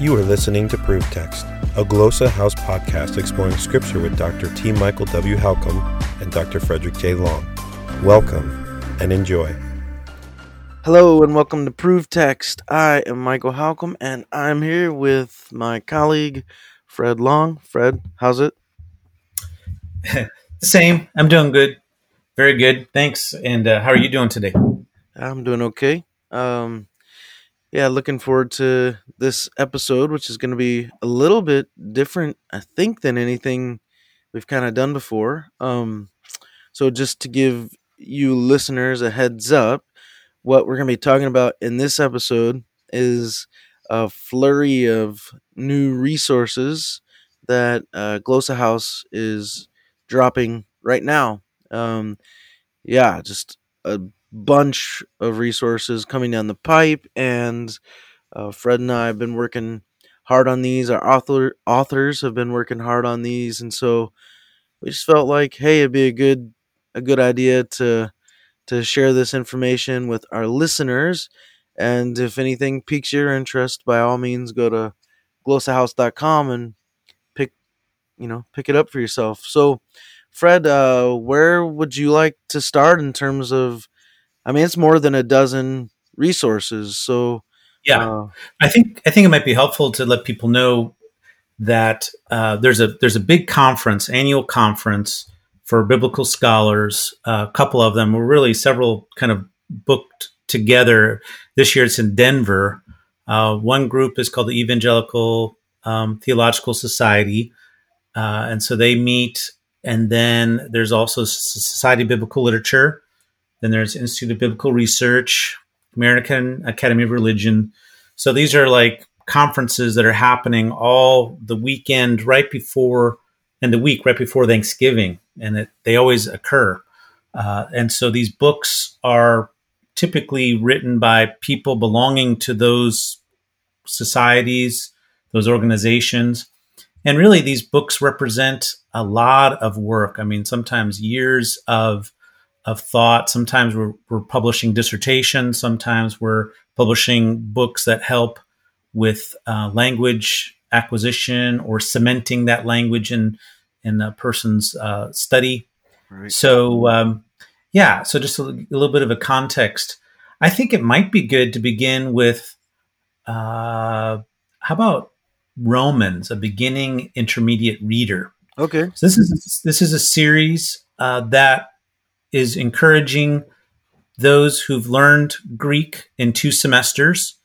You are listening to Proof Text, a Glossa House podcast exploring scripture with Dr. T. Michael W. Halcomb and Dr. Frederick J. Long. Welcome and enjoy. Hello and welcome to Proof Text. I am Michael Halcomb and I'm here with my colleague Fred Long. Fred, how's it? Same. I'm doing good. Very good. Thanks. And uh, how are you doing today? I'm doing okay. Um, yeah, looking forward to this episode, which is going to be a little bit different, I think, than anything we've kind of done before. Um, so, just to give you listeners a heads up, what we're going to be talking about in this episode is a flurry of new resources that uh, Glossa House is dropping right now. Um, yeah, just a bunch of resources coming down the pipe, and uh, Fred and I have been working hard on these. Our author authors have been working hard on these, and so we just felt like, hey, it'd be a good a good idea to to share this information with our listeners. And if anything piques your interest, by all means, go to glossahouse.com and pick you know pick it up for yourself. So, Fred, uh, where would you like to start in terms of I mean, it's more than a dozen resources. So yeah, uh, I think I think it might be helpful to let people know that uh, there's a there's a big conference, annual conference for biblical scholars. Uh, a couple of them were really several kind of booked together. This year it's in Denver. Uh, one group is called the Evangelical um, Theological Society, uh, and so they meet. And then there's also Society of Biblical Literature, then there's Institute of Biblical Research, American Academy of Religion. So these are like conferences that are happening all the weekend right before and the week right before Thanksgiving, and it, they always occur. Uh, and so these books are typically written by people belonging to those societies, those organizations. And really, these books represent a lot of work. I mean, sometimes years of of thought. Sometimes we're, we're publishing dissertations. Sometimes we're publishing books that help with uh, language acquisition or cementing that language in in a person's uh, study. Right. So um, yeah, so just a, a, little bit of a context. I think it might be good to begin with. Uh, how about Romans, a beginning intermediate reader? Okay. So this is this is a series uh, that is encouraging those who've learned Greek in two semesters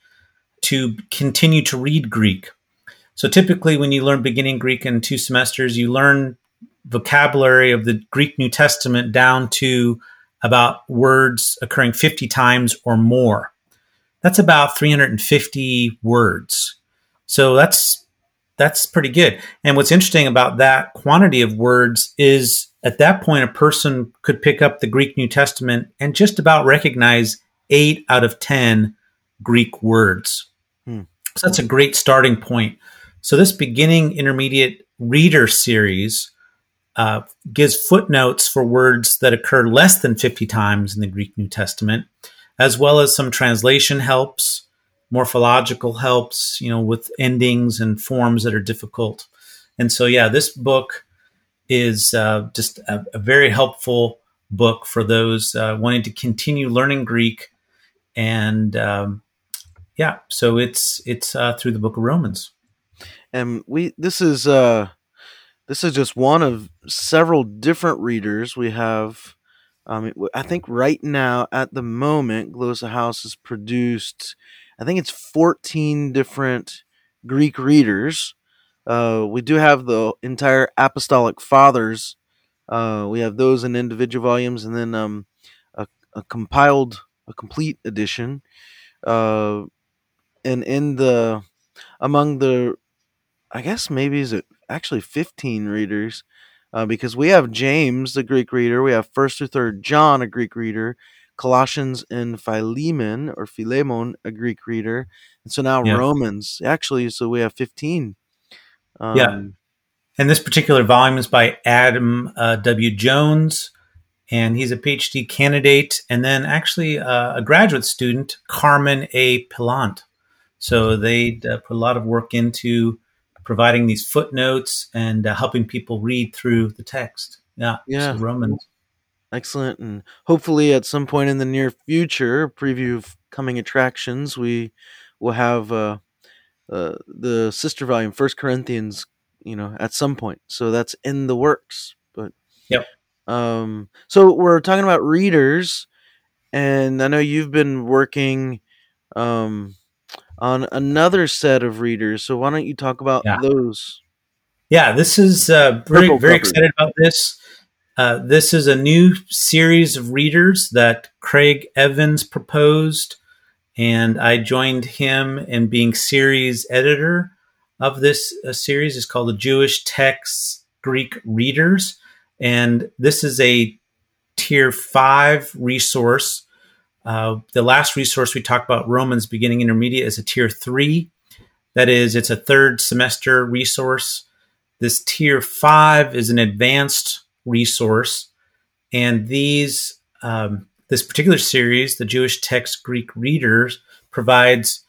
to continue to read Greek. So typically, when you learn beginning Greek in two semesters, you learn vocabulary of the Greek New Testament down to about words occurring 50 times or more. That's about 350 words. So that's that's pretty good. And what's interesting about that quantity of words is at that point, a person could pick up the Greek New Testament and just about recognize eight out of 10 Greek words. Hmm. So that's a great starting point. So, this beginning intermediate reader series uh, gives footnotes for words that occur less than 50 times in the Greek New Testament, as well as some translation helps, morphological helps, you know, with endings and forms that are difficult. And so, yeah, this book is uh, just a, a, very helpful book for those uh, wanting to continue learning Greek. And um, yeah, so it's it's uh, through the Book of Romans. And we this is uh, this is just one of several different readers we have. Um, I think right now at the moment, Glossa House has produced, I think it's 14 different Greek readers uh, we do have the entire Apostolic Fathers. Uh, we have those in individual volumes, and then um, a, a compiled, a complete edition. Uh, and in the among the, I guess maybe is it actually fifteen readers, uh, because we have James, the Greek reader. We have First through Third John, a Greek reader. Colossians and Philemon or Philemon, a Greek reader. And so now yeah. Romans, actually, so we have 15 um, yeah. And this particular volume is by Adam uh, W. Jones, and he's a PhD candidate and then actually uh, a graduate student, Carmen A. Pillant. So they uh, put a lot of work into providing these footnotes and uh, helping people read through the text. Yeah, Yeah. So Romans. Excellent. And hopefully at some point in the near future, preview of coming attractions, we will have uh, the sister volume, First Corinthians, you know, at some point. So that's in the works. But Yep. Um, so we're talking about readers, and I know you've been working um, on another set of readers. So why don't you talk about Yeah. those? Yeah, this is uh, very Purple very cover. excited about this. Uh, this is a new series of readers that Craig Evans proposed, and I joined him in being series editor of this uh, series. It's called the Jewish Texts Greek Readers, and this is a tier five resource. Uh, the last resource we talked about, Romans Beginning Intermediate, is a tier three. That is, it's a third semester resource. This tier five is an advanced resource, and these um, this particular series, the Jewish Text Greek Readers, provides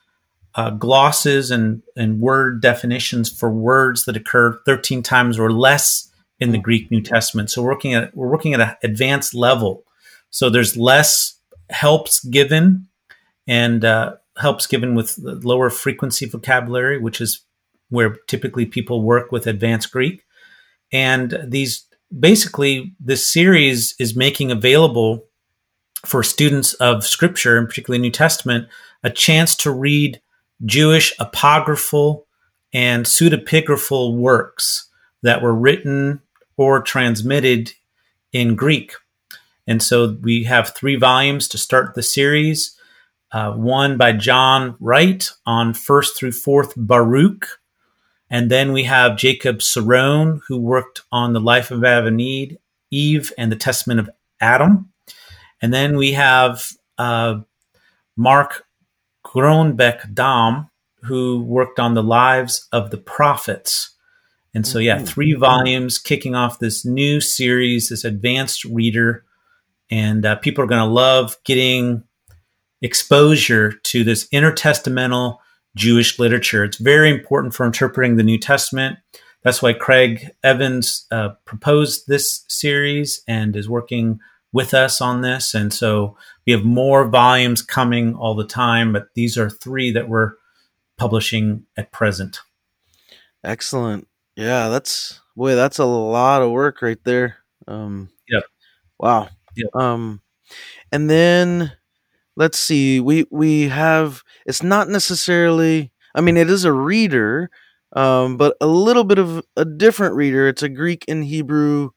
uh, glosses and and word definitions for words that occur 13 times or less in the Greek New Testament. So we're working at we're working at an advanced level. So there's less helps given and uh, helps given with lower frequency vocabulary, which is where typically people work with advanced Greek. And these basically, this series is making available for students of Scripture, and particularly New Testament, a chance to read Jewish apocryphal and pseudepigraphal works that were written or transmitted in Greek. And so we have three volumes to start the series. Uh, one by John Wright on first through fourth Baruch, and then we have Jacob Sarone, who worked on the life of Eve, Eve and the Testament of Adam. And then we have uh, Mark Gronbeck Dam, who worked on the lives of the prophets. And so, yeah, three volumes kicking off this new series, this advanced reader. And uh, people are going to love getting exposure to this intertestamental Jewish literature. It's very important for interpreting the New Testament. That's why Craig Evans uh, proposed this series and is working with us on this. And so we have more volumes coming all the time, but these are three that we're publishing at present. Excellent. Yeah, that's boy, that's a lot of work right there. Um Yep. Wow. Yep. Um and then let's see. We we have it's not necessarily I mean it is a reader, um but a little bit of a different reader. It's a Greek and Hebrew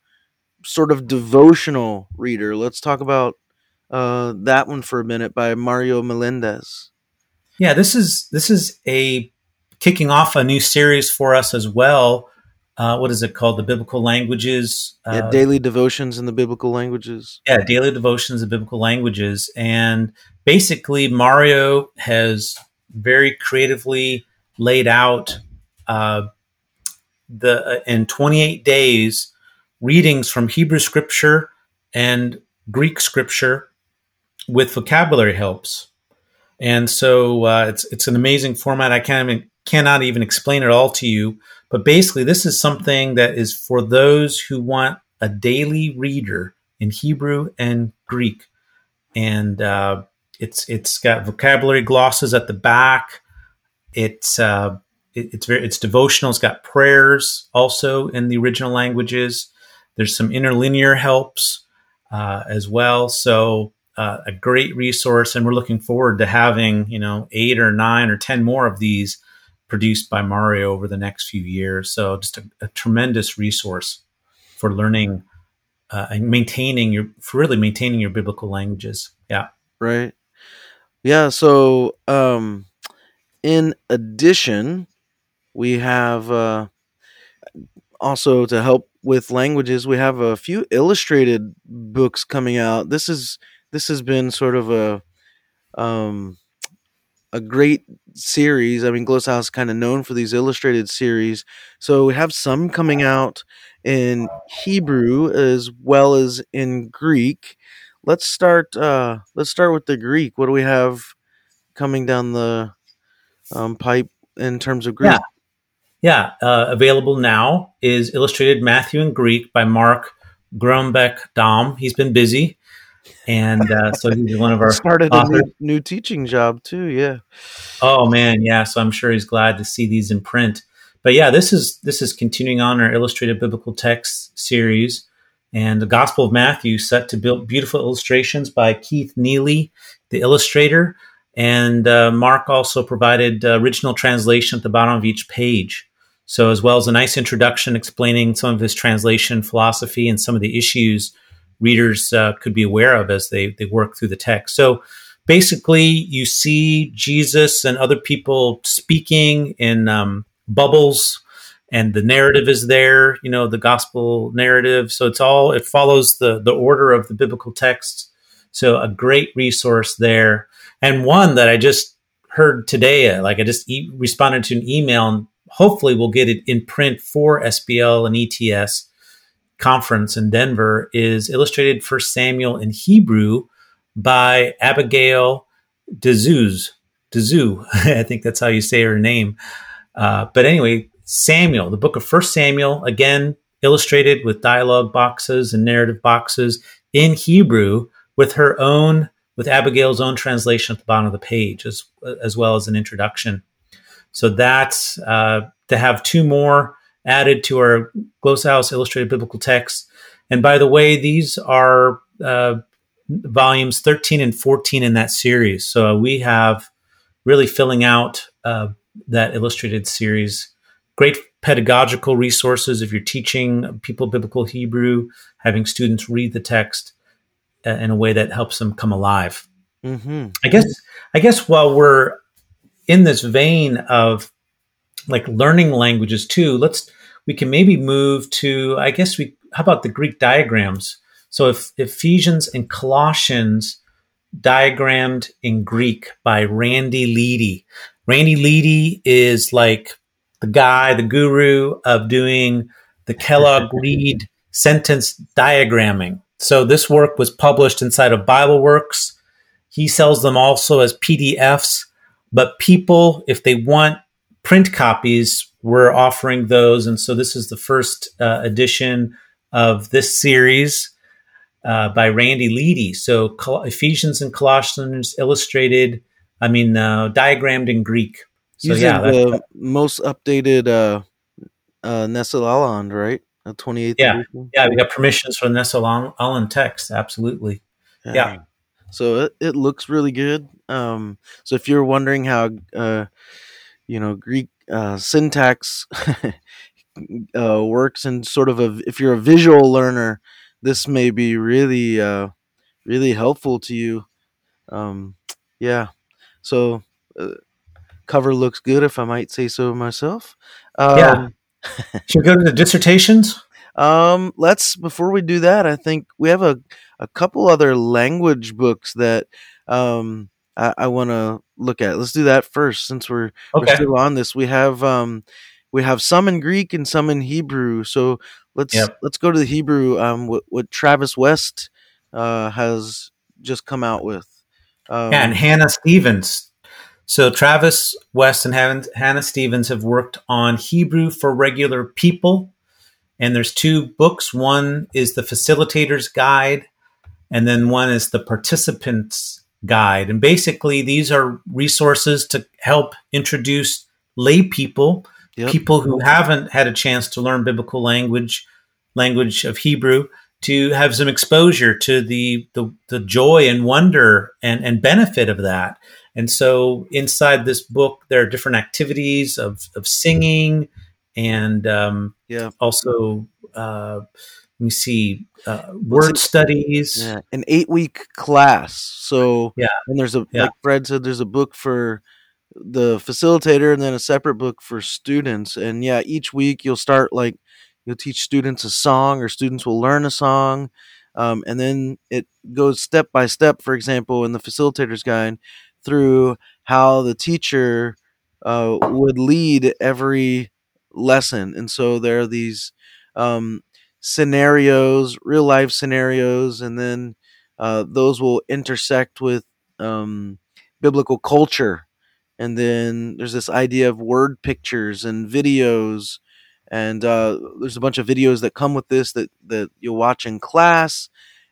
sort of devotional reader. Let's talk about uh that one for a minute by Mario Melendez. Yeah, this is this is a kicking off a new series for us as well. Uh, what is it called? The biblical languages. Yeah, uh, daily devotions in the biblical languages. yeah, daily devotions in biblical languages. And basically, Mario has very creatively laid out uh, the uh, in 28 days readings from Hebrew scripture and Greek scripture with vocabulary helps. And so uh, it's it's an amazing format. I can't even cannot even explain it all to you. But basically, this is something that is for those who want a daily reader in Hebrew and Greek, and uh, it's it's got vocabulary glosses at the back. It's uh, it, it's very it's devotional. It's got prayers also in the original languages. There's some interlinear helps uh, as well. So uh, a great resource, and we're looking forward to having you know eight or nine or ten more of these produced by Mario over the next few years. So just a, a tremendous resource for learning uh, and maintaining your for really maintaining your biblical languages. Yeah. right yeah so um in addition we have uh also to help with languages we have a few illustrated books coming out. This is this has been sort of a um a great series. I mean Glossa House is kind of known for these illustrated series. So we have some coming out in hebrew as well as in greek. Let's start uh let's start with the greek. What do we have coming down the um, pipe in terms of Greek. Yeah. Yeah, uh, available now is Illustrated Matthew in Greek by Mark Grombeck Dom. He's been busy, and uh, so he's one of our started authors. a new, new teaching job too. Yeah. Oh man, yeah. So I'm sure he's glad to see these in print. But yeah, this is this is continuing on our illustrated biblical text series, and the Gospel of Matthew set to build beautiful illustrations by Keith Neely, the illustrator, and uh, Mark also provided uh, original translation at the bottom of each page. So, as well as a nice introduction explaining some of his translation philosophy and some of the issues readers uh, could be aware of as they, they work through the text. So, basically, you see Jesus and other people speaking in um, bubbles, and the narrative is there, you know, the gospel narrative. So, it's all, it follows the, the order of the biblical text. So, a great resource there. And one that I just heard today, like I just e- responded to an email and hopefully we'll get it in print for SBL and ETS conference in Denver is illustrated for Samuel in Hebrew by Abigail Dezuz. Dezu, I think that's how you say her name. Uh, but anyway, Samuel, the book of First Samuel, again illustrated with dialogue boxes and narrative boxes in Hebrew with her own, with Abigail's own translation at the bottom of the page, as as well as an introduction. So that's uh, to have two more added to our Glossa House Illustrated Biblical Texts. And by the way, these are uh, volumes 13 and 14 in that series. So we have really filling out uh, that illustrated series. Great pedagogical resources if you're teaching people biblical Hebrew, having students read the text uh, in a way that helps them come alive. Mm-hmm. I guess. I guess while we're in this vein of like learning languages too, let's we can maybe move to I guess we how about the Greek diagrams? So if Ephesians and Colossians diagrammed in Greek by Randy Leedy. Randy Leedy is like the guy, the guru of doing the Kellogg Reed sentence diagramming. So this work was published inside of Bible Works. He sells them also as PDFs, but people, if they want print copies, we're offering those. And so this is the first uh, edition of this series uh, by Randy Leedy. So Col- Ephesians and Colossians illustrated, I mean, uh, diagrammed in Greek. So Using yeah, that- the most updated uh, uh, Nestle Aland, right? A 28th Yeah. edition. yeah, we got permissions from Nestle Aland text. Absolutely. Yeah. So it, it looks really good. Um, so if you're wondering how, uh, you know, Greek uh, syntax uh, works and sort of a, if you're a visual learner, this may be really, uh, really helpful to you. Um, yeah. So uh, cover looks good, if I might say so myself. Um, Yeah. Should we go to the dissertations? Um, let's before we do that, I think we have a a couple other language books that um I, I want to look at. Let's do that first, since we're we're still on this. We have um we have some in Greek and some in Hebrew. So let's Yep. let's go to the Hebrew. Um, what, what Travis West uh has just come out with. Um, Yeah, and Hannah Stevens. So Travis West and Han- Hannah Stevens have worked on Hebrew for regular people. And there's two books. One is the Facilitator's Guide, and then one is the Participant's Guide. And basically, these are resources to help introduce lay people, Yep. people who haven't had a chance to learn biblical language, language of Hebrew, to have some exposure to the the, the joy and wonder and, and benefit of that. And so inside this book, there are different activities of, of singing and um, yeah, also, uh, me see, uh, word studies. yeah, an eight week class. So Yeah. and there's a Yeah. like Fred said, there's a book for the facilitator and then a separate book for students. And yeah, each week you'll start like you'll teach students a song or students will learn a song. Um, and then it goes step by step, for example, in the facilitator's guide through how the teacher uh, would lead every lesson. And so there are these um, scenarios, real life scenarios, and then uh, those will intersect with um, biblical culture. And then there's this idea of word pictures and videos and uh, there's a bunch of videos that come with this that that you'll watch in class.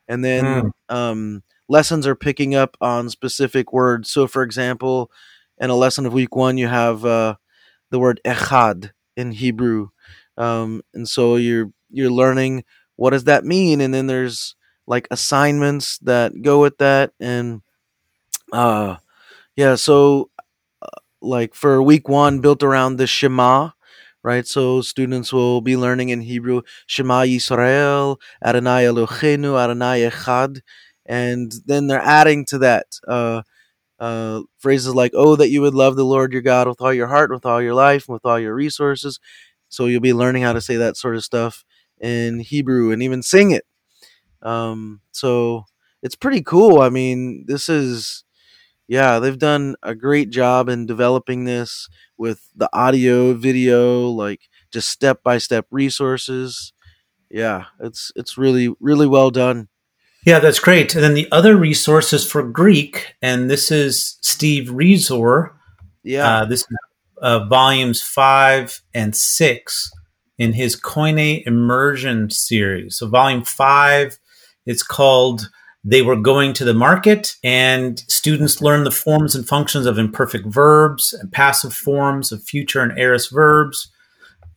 And then Mm. um, lessons are picking up on specific words. So for example in a lesson of week one you have uh, the word echad in hebrew. Um, and so you're you're learning what does that mean and then there's like assignments that go with that and uh yeah so like for week one built around the Shema, right? So students will be learning in Hebrew Shema Yisrael, Adonai Eloheinu, Adonai Echad, and then they're adding to that uh, uh, phrases like "Oh, that you would love the Lord your God with all your heart, with all your life, with all your resources." So you'll be learning how to say that sort of stuff in Hebrew and even sing it. Um, so it's pretty cool. I mean, this is yeah, they've done a great job in developing this with the audio, video, like just step by step resources. Yeah, it's it's really really well done. Yeah, that's great. And then the other resources for Greek, and this is Steve Rezor. Yeah, Uh, this uh, volumes five and six in his Koine Immersion series. So, volume five, it's called They Were Going to the Market, and students learn the forms and functions of imperfect verbs and passive forms of future and aorist verbs.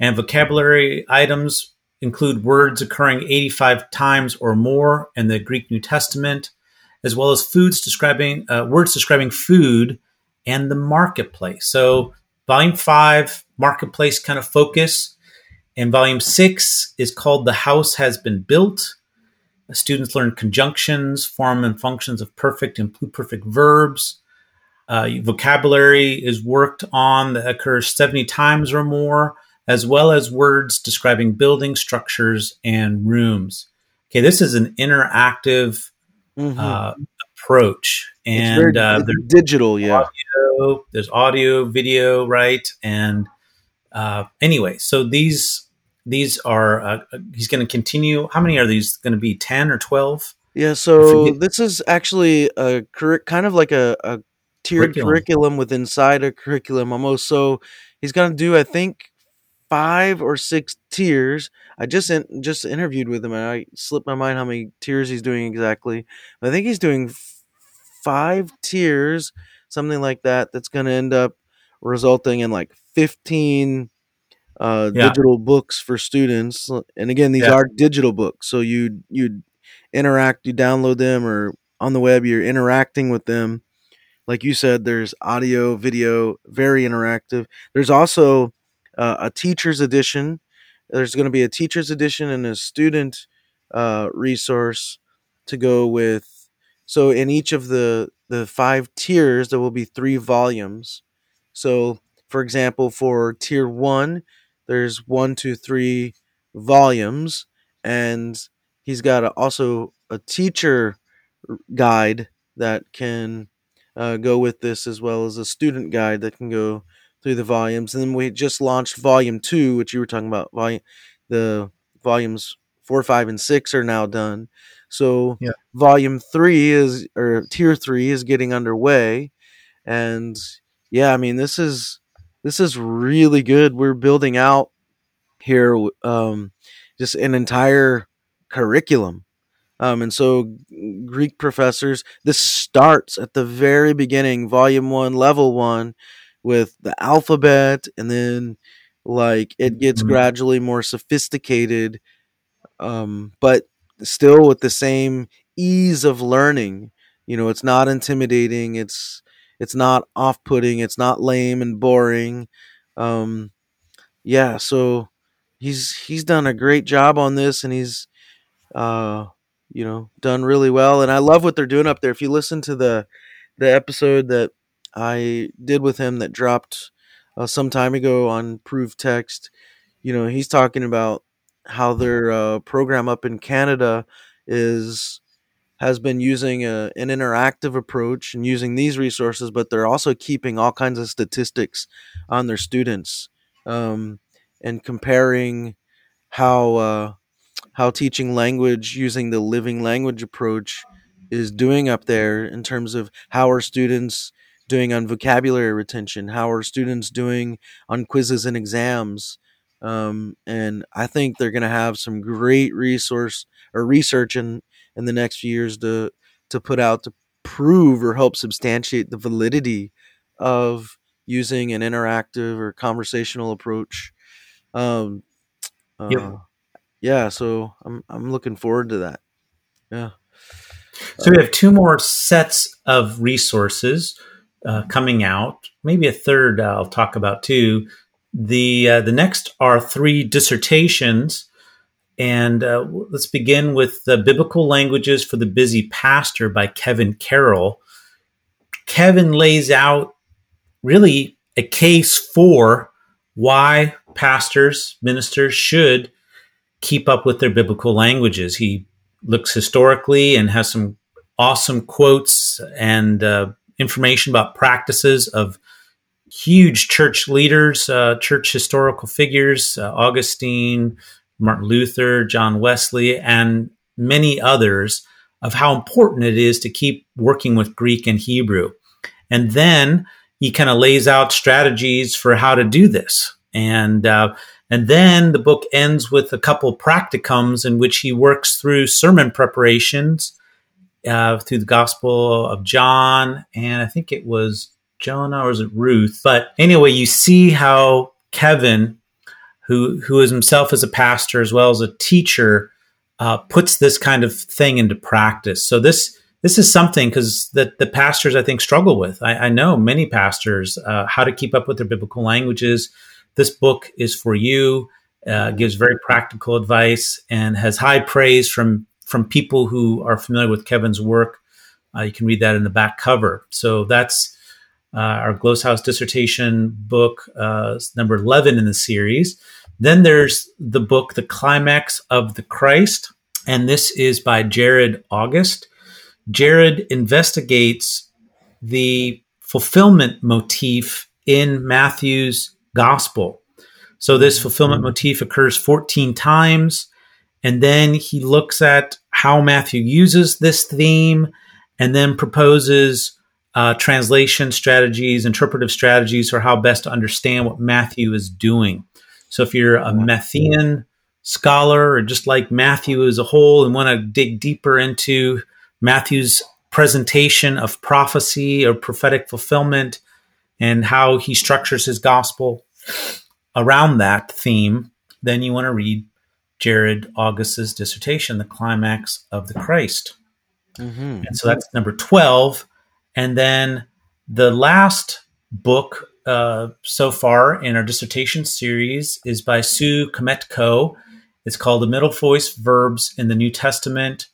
And vocabulary items include words occurring 85 times or more in the Greek New Testament, as well as foods describing uh, words describing food and the marketplace. So, volume five, marketplace kind of focus, and volume six is called The House Has Been Built. Students learn conjunctions, form and functions of perfect and pluperfect verbs. Uh, vocabulary is worked on that occurs 70 times or more, as well as words describing building structures and rooms. Okay, this is an interactive Mhm. uh, approach, it's very and uh, digital. Yeah, there's audio, video, right? And uh, anyway, so these these are uh, he's going to continue. How many are these going to be? Ten or twelve? yeah. So this is actually a curri- kind of like a, a tiered Curriculum. curriculum. with inside a curriculum almost. So he's gonna do, I think, five or six tiers. I just in, just interviewed with him, and I slipped my mind how many tiers he's doing exactly. But I think he's doing f- five tiers, something like that. That's gonna end up resulting in like fifteen uh, Yeah. digital books for students. And again, these Yeah. are digital books, so you you interact, you download them, or on the web, you're interacting with them. Like you said, there's audio, video, very interactive. There's also uh, a teacher's edition. There's going to be a teacher's edition and a student uh, resource to go with. So in each of the the five tiers, there will be three volumes. So, for example, for tier one, there's one, two, three volumes, and he's got a, also a teacher guide that can uh, go with this, as well as a student guide that can go through the volumes. And then we just launched volume two, which you were talking about. Volume, the volumes four, five, and six are now done. So Yeah. volume three is or tier three is getting underway, and yeah, I mean this is this is really good. We're building out here um, just an entire curriculum. Um, and so Greek professors, this starts at the very beginning, volume one, level one, with the alphabet, and then like it gets Mhm. gradually more sophisticated, um, but still with the same ease of learning. You know, it's not intimidating. It's it's not off-putting. It's not lame and boring. Um, yeah, so he's he's done a great job on this, and he's uh, you know done really well. And I love what they're doing up there. If you listen to the the episode that I did with him that dropped uh, some time ago on Proof Text, you know, he's talking about how their uh, program up in Canada is has been using a, an interactive approach and using these resources, but they're also keeping all kinds of statistics on their students um, and comparing how uh, how teaching language using the living language approach is doing up there in terms of how are students doing on vocabulary retention? How are students doing on quizzes and exams? Um, and I think they're going to have some great resource or research in in the next few years to to put out to prove or help substantiate the validity of using an interactive or conversational approach. Um, uh, yep. Yeah, so I'm I'm looking forward to that. Yeah. So we have two more sets of resources uh, coming out. Maybe a third I'll talk about too. The uh, the next are three dissertations, and uh, let's begin with the biblical languages for the busy pastor by Kevin Carroll. Kevin lays out really a case for why pastors, ministers should keep up with their biblical languages. He looks historically and has some awesome quotes and uh, information about practices of huge church leaders, uh, church historical figures, uh, Augustine, Martin Luther, John Wesley, and many others of how important it is to keep working with Greek and Hebrew. And then he kind of lays out strategies for how to do this. And uh, and then the book ends with a couple practicums in which he works through sermon preparations uh, through the Gospel of John, and I think it was Jonah or was it Ruth? But anyway, you see how Kevin, who who is himself as a pastor as well as a teacher, uh, puts this kind of thing into practice. So this this is something because that the pastors I think struggle with. I, I know many pastors uh, how to keep up with their biblical languages. This book is for you. Uh, gives very practical advice and has high praise from from people who are familiar with Kevin's work. Uh, you can read that in the back cover. So that's uh, our Glossa House dissertation book, uh, number 11 in the series. Then there's the book, The Climax of the Christ, and this is by Jared August. Jared investigates the fulfillment motif in Matthew's gospel. So this fulfillment motif occurs 14 times. And then he looks at how Matthew uses this theme and then proposes uh, translation strategies, interpretive strategies for how best to understand what Matthew is doing. So if you're a Matthean scholar or just like Matthew as a whole and want to dig deeper into Matthew's presentation of prophecy or prophetic fulfillment and how he structures his gospel around that theme, then you want to read Jared August's dissertation, The Climax of the Christ. Mm-hmm. And so that's number 12. And then the last book uh, so far in our dissertation series is by Sue Kmetko. It's called The Middle Voice Verbs in the New Testament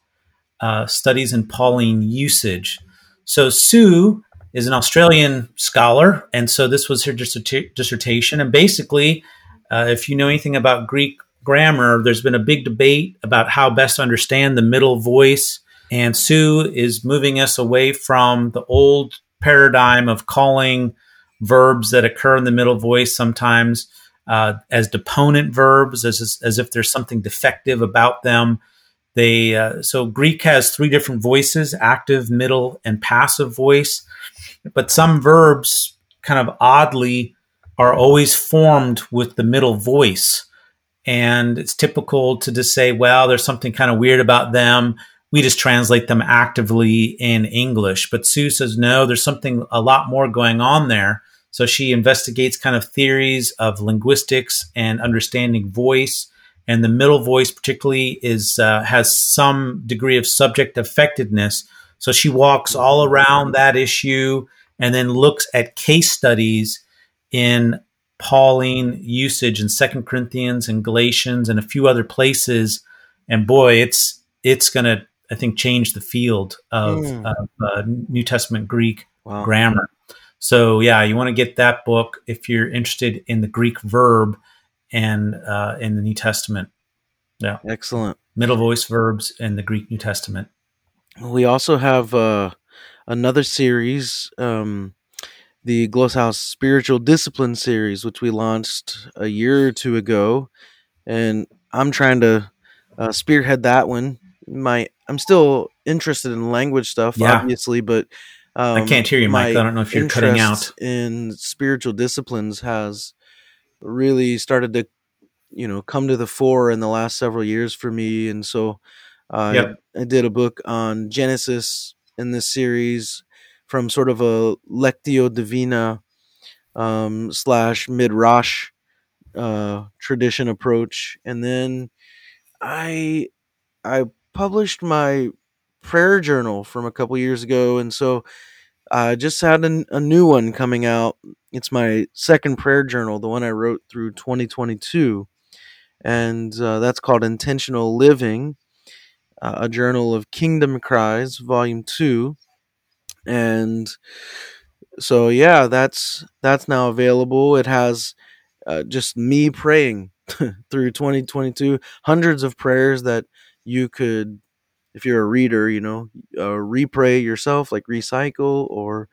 uh, Studies in Pauline Usage. So Sue is an Australian scholar, and so this was her dissertation. And basically, uh, if you know anything about Greek grammar, there's been a big debate about how best to understand the middle voice. And Sue is moving us away from the old paradigm of calling verbs that occur in the middle voice sometimes uh, as deponent verbs, as, as if there's something defective about them. They uh, so Greek has three different voices: active, middle, and passive voice. But some verbs, kind of oddly, are always formed with the middle voice. And it's typical to just say, well, there's something kind of weird about them. We just translate them actively in English. But Sue says, no, there's something a lot more going on there. So she investigates kind of theories of linguistics and understanding voice. And the middle voice, particularly, is uh, has some degree of subject affectedness. So she walks all around that issue and then looks at case studies in Pauline usage in Second Corinthians and Galatians and a few other places. And boy, it's it's going to I think change the field of, mm. of uh, New Testament Greek wow. grammar. So yeah, you want to get that book if you're interested in the Greek verb and uh, in the New Testament. Yeah, excellent. Middle voice verbs in the Greek New Testament. We also have uh, another series um, the Glossa House Spiritual Discipline series, which we launched a year or two ago, and I'm trying to uh, spearhead that one. My I'm still interested in language stuff, yeah. obviously, but um, I can't hear you, Mike. I don't know if you're cutting out. In spiritual disciplines has really started to, you know, come to the fore in the last several years for me, and so uh, yep. I, I did a book on Genesis in this series from sort of a lectio divina um, slash midrash uh, tradition approach, and then I I published my prayer journal from a couple years ago, and so I just had a, a new one coming out. It's my second prayer journal, the one I wrote through 2022, and uh, that's called Intentional Living, uh, a journal of Kingdom Cries, Volume Two, and so yeah, that's that's now available. It has uh, just me praying through 2022, hundreds of prayers that you could, if you're a reader, you know, uh, repray yourself, like recycle, or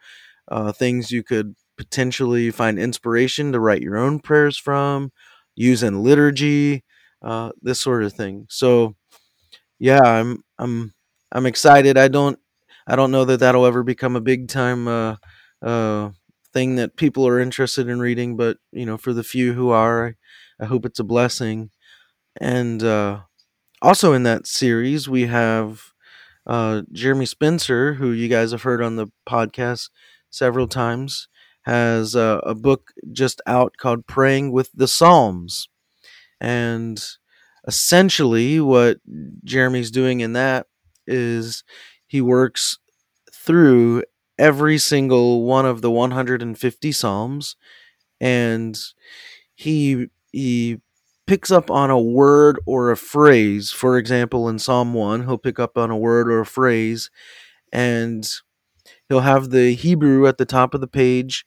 uh, things you could potentially find inspiration to write your own prayers from, use in liturgy, uh, this sort of thing. So, yeah, I'm I'm I'm excited. I don't I don't know that that'll ever become a big time uh, uh, thing that people are interested in reading, but you know, for the few who are, I, I hope it's a blessing. And uh, also in that series, we have uh, Jeremy Spencer, who you guys have heard on the podcast several times, has uh, a book just out called Praying with the Psalms. And essentially, what Jeremy's doing in that is he works through every single one of the 150 psalms and he he picks up on a word or a phrase. For example in psalm 1 he'll pick up on a word or a phrase and he'll have the hebrew at the top of the page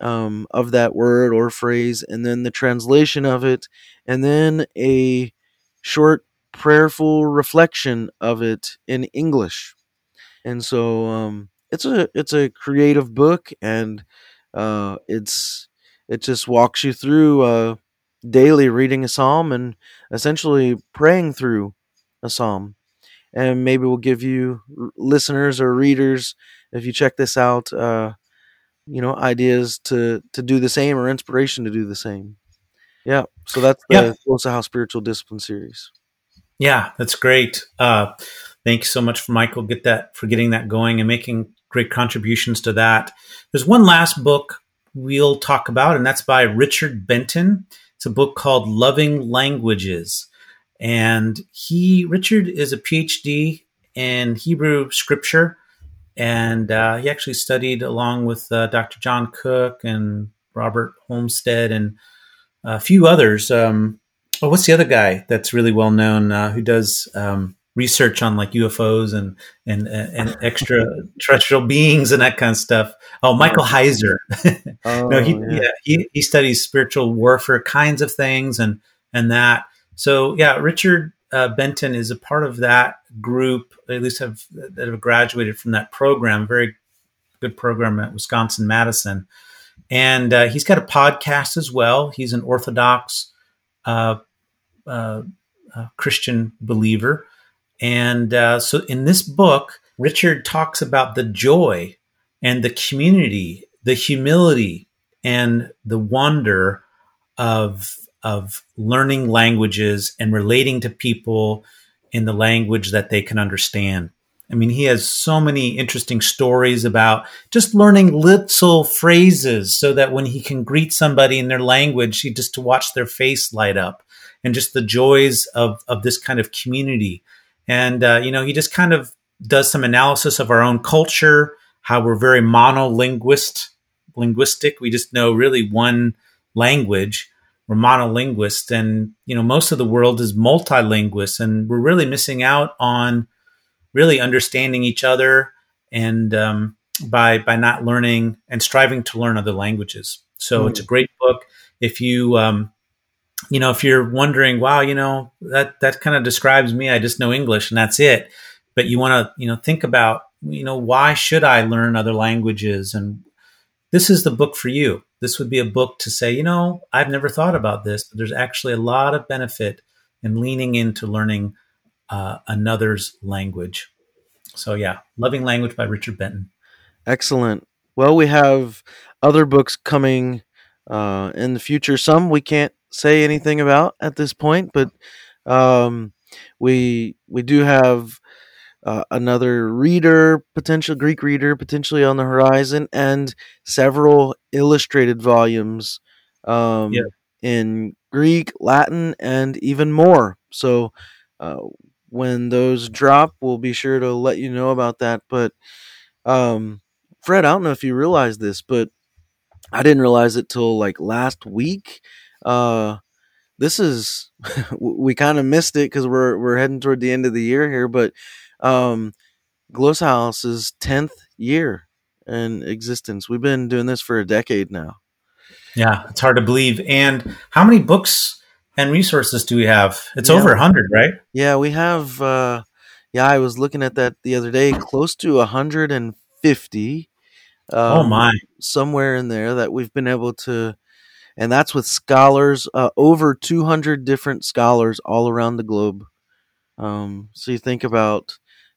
um, of that word or phrase and then the translation of it and then a short prayerful reflection of it in english. And so um, it's a it's a creative book and uh, it's it just walks you through uh, daily reading a psalm and essentially praying through a psalm and maybe we'll give you listeners or readers if you check this out uh, you know ideas to to do the same or inspiration to do the same yeah so that's the yeah. Glossa House spiritual discipline series yeah that's great uh, thanks so much for michael get that for getting that going and making great contributions to that. There's one last book we'll talk about, and that's by Richard Benton. It's a book called Loving Languages. And he, Richard, is a PhD in Hebrew scripture. And uh, he actually studied along with uh, Dr. John Cook and Robert Holmstedt and a few others. Um, oh, what's the other guy that's really well known uh, who does um, research on like UFOs and and and extraterrestrial beings and that kind of stuff. Oh, Michael oh. Heiser. oh, no, he, yeah. yeah. he he studies spiritual warfare kinds of things and and that. So yeah, Richard uh, Benton is a part of that group. At least have that have graduated from that program. Very good program at Wisconsin Madison, and uh, he's got a podcast as well. He's an Orthodox uh, uh, uh Christian believer and uh, so in this book, Richard talks about the joy and the community, the humility and the wonder of, of learning languages and relating to people in the language that they can understand. I mean, he has so many interesting stories about just learning little phrases so that when he can greet somebody in their language, he just to watch their face light up and just the joys of, of this kind of community and, uh, you know, he just kind of does some analysis of our own culture, how we're very monolinguist, linguistic. We just know really one language. We're monolinguist. And, you know, most of the world is multilinguist. And we're really missing out on really understanding each other and um, by, by not learning and striving to learn other languages. So mm. it's a great book. If you, um, you know, if you're wondering, wow, you know, that that kind of describes me. I just know English and that's it. But you want to, you know, think about, you know, why should I learn other languages? And this is the book for you. This would be a book to say, you know, I've never thought about this, but there's actually a lot of benefit in leaning into learning uh, another's language. So yeah, Loving Language by Richard Benton. Excellent. Well, we have other books coming uh, in the future. Some we can't say anything about at this point, but um, we we do have uh, another reader, potential Greek reader, potentially on the horizon, and several illustrated volumes um, Yeah. in Greek, Latin, and even more. So uh, when those drop, we'll be sure to let you know about that. But um, Fred, I don't know if you realize this, but I didn't realize it till like last week. Uh, this is we kind of missed it because we're we're heading toward the end of the year here, but um, Glossa House's tenth year in existence. We've been doing this for a decade now. Yeah, it's hard to believe. And how many books and resources do we have? It's Yeah. over a hundred, right? Yeah, we have. Uh, yeah, I was looking at that the other day. Close to hundred and fifty. oh Um, my! somewhere in there that we've been able to and that's with scholars uh, over 200 different scholars all around the globe. Um, so you think about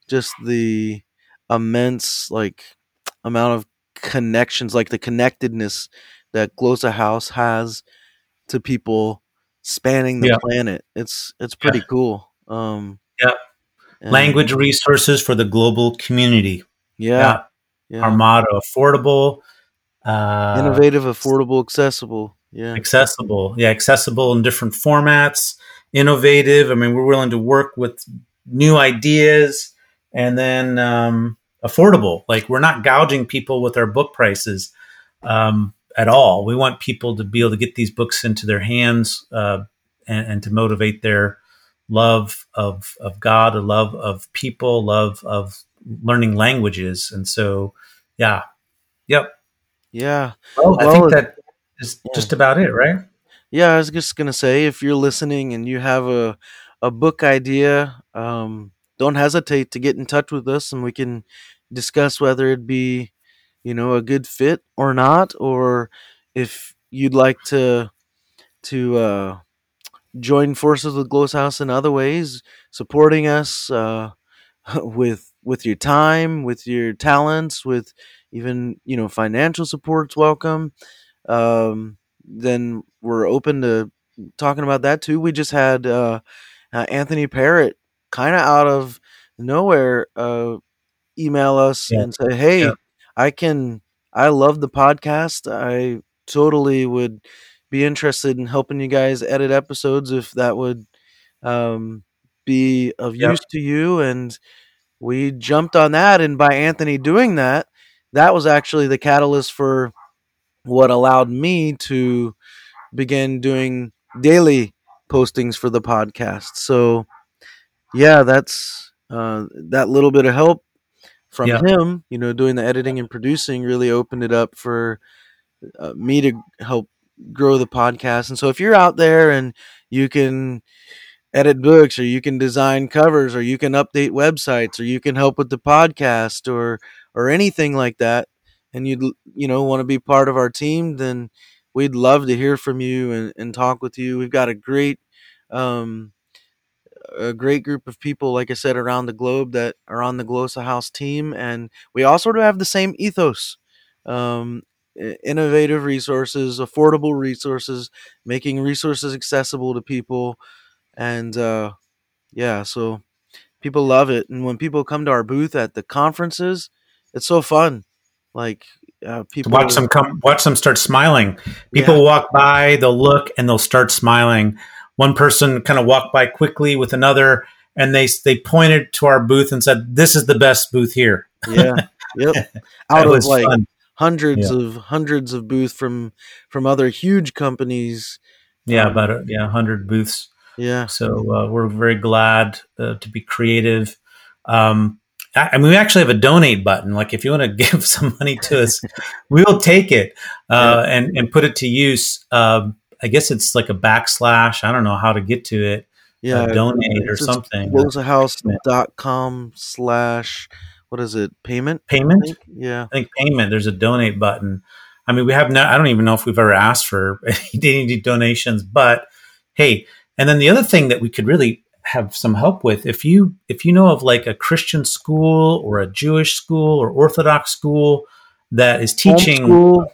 just the immense like amount of connections like the connectedness that Glossa House has to people spanning the Yeah. planet. It's it's pretty cool. Um Yeah. Language resources for the global community. yeah. Yeah, Our motto: affordable, uh, innovative affordable accessible yeah accessible. Yeah, accessible in different formats. Innovative. I mean, we're willing to work with new ideas, and then um, affordable. Like we're not gouging people with our book prices um, at all. We want people to be able to get these books into their hands uh, and, and to motivate their love of of God, a love of people, love of learning languages, and so yeah, yep. yeah Well, I Well, think that is yeah. just about it, right? Yeah, I was just gonna say, if you're listening and you have a a book idea, um, don't hesitate to get in touch with us, and we can discuss whether it be, you know, a good fit or not, or if you'd like to to uh, join forces with Glossa House in other ways, supporting us uh, with with your time, with your talents, with even you know financial support's welcome. Um, then we're open to talking about that too. We just had uh, uh, Anthony Parrott kind of out of nowhere uh, email us Yeah. and say, "Hey, Yeah. I can. I love the podcast. I totally would be interested in helping you guys edit episodes if that would um, be of Yeah. use to you." And we jumped on that, and by Anthony doing that, that was actually the catalyst for what allowed me to begin doing daily postings for the podcast. So, yeah, that's uh, that little bit of help from Yeah. him. You know, doing the editing and producing really opened it up for uh, me to help grow the podcast. And so, if you're out there and you can edit books or you can design covers or you can update websites or you can help with the podcast or or anything like that and you'd you know want to be part of our team then we'd love to hear from you and, and talk with you. We've got a great um a great group of people like i said around the globe that are on the Glossa House team and we all sort of have the same ethos um innovative resources affordable resources making resources accessible to people and uh yeah so people love it and when people come to our booth at the conferences it's so fun like uh, people watch them come, watch them start smiling. People Yeah. walk by, they'll look, and they'll start smiling. One person kind of walked by quickly with another, and they they pointed to our booth and said, "This is the best booth here." yeah yep out of like fun. hundreds of hundreds of booths from from other huge companies Yeah, um, about a, yeah, hundred booths. yeah So uh, we're very glad uh, to be creative. Um, I, I mean, we actually have a donate button. Like, if you want to give some money to us, we'll take it uh, and and put it to use. Um, I guess it's like a backslash. I don't know how to get to it. yeah uh, donate or something. glossahouse.com slash what is it payment I Payment. think? yeah I think payment. There's a donate button. I mean, we have no. I don't even know if we've ever asked for any donations, but hey. And then the other thing that we could really have some help with, if you if you know of like a Christian school or a Jewish school or Orthodox school that is teaching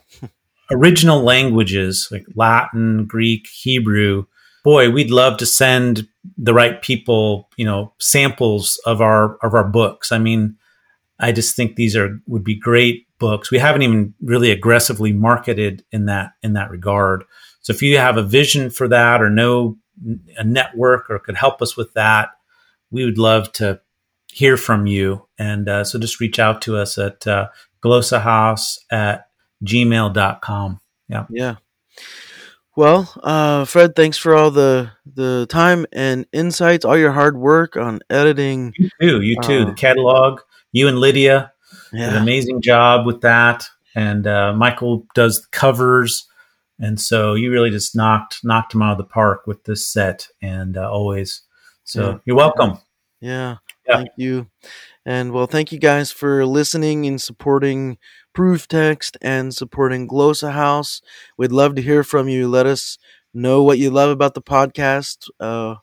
original languages like Latin, Greek, Hebrew, boy, we'd love to send the right people, you know, samples of our of our books. I mean, I just think these are would be great books. We haven't even really aggressively marketed in that in that regard. So if you have a vision for that or know a network or could help us with that, we would love to hear from you. And uh, so just reach out to us at uh, glossahouse at gmail.com. Yeah. Yeah. Well, uh, Fred, thanks for all the the time and insights, all your hard work on editing. You too. You too. Uh, the catalog. You and Lydia yeah. did an amazing job with that, and uh, Michael does the covers, and so you really just knocked knocked him out of the park with this set, and uh, always. So yeah. you're welcome. Yeah. yeah. Thank you. And well, thank you guys for listening and supporting proof text and supporting Glossa House. We'd love to hear from you. Let us know what you love about the podcast, uh,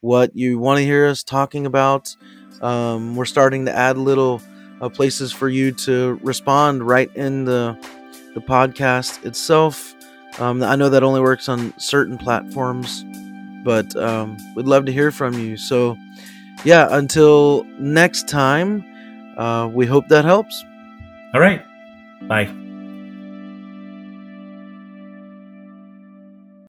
what you want to hear us talking about. Um, we're starting to add little uh, places for you to respond right in the the podcast itself. Um, I know that only works on certain platforms, but um, we'd love to hear from you. So, yeah, until next time, uh, we hope that helps. All right. Bye.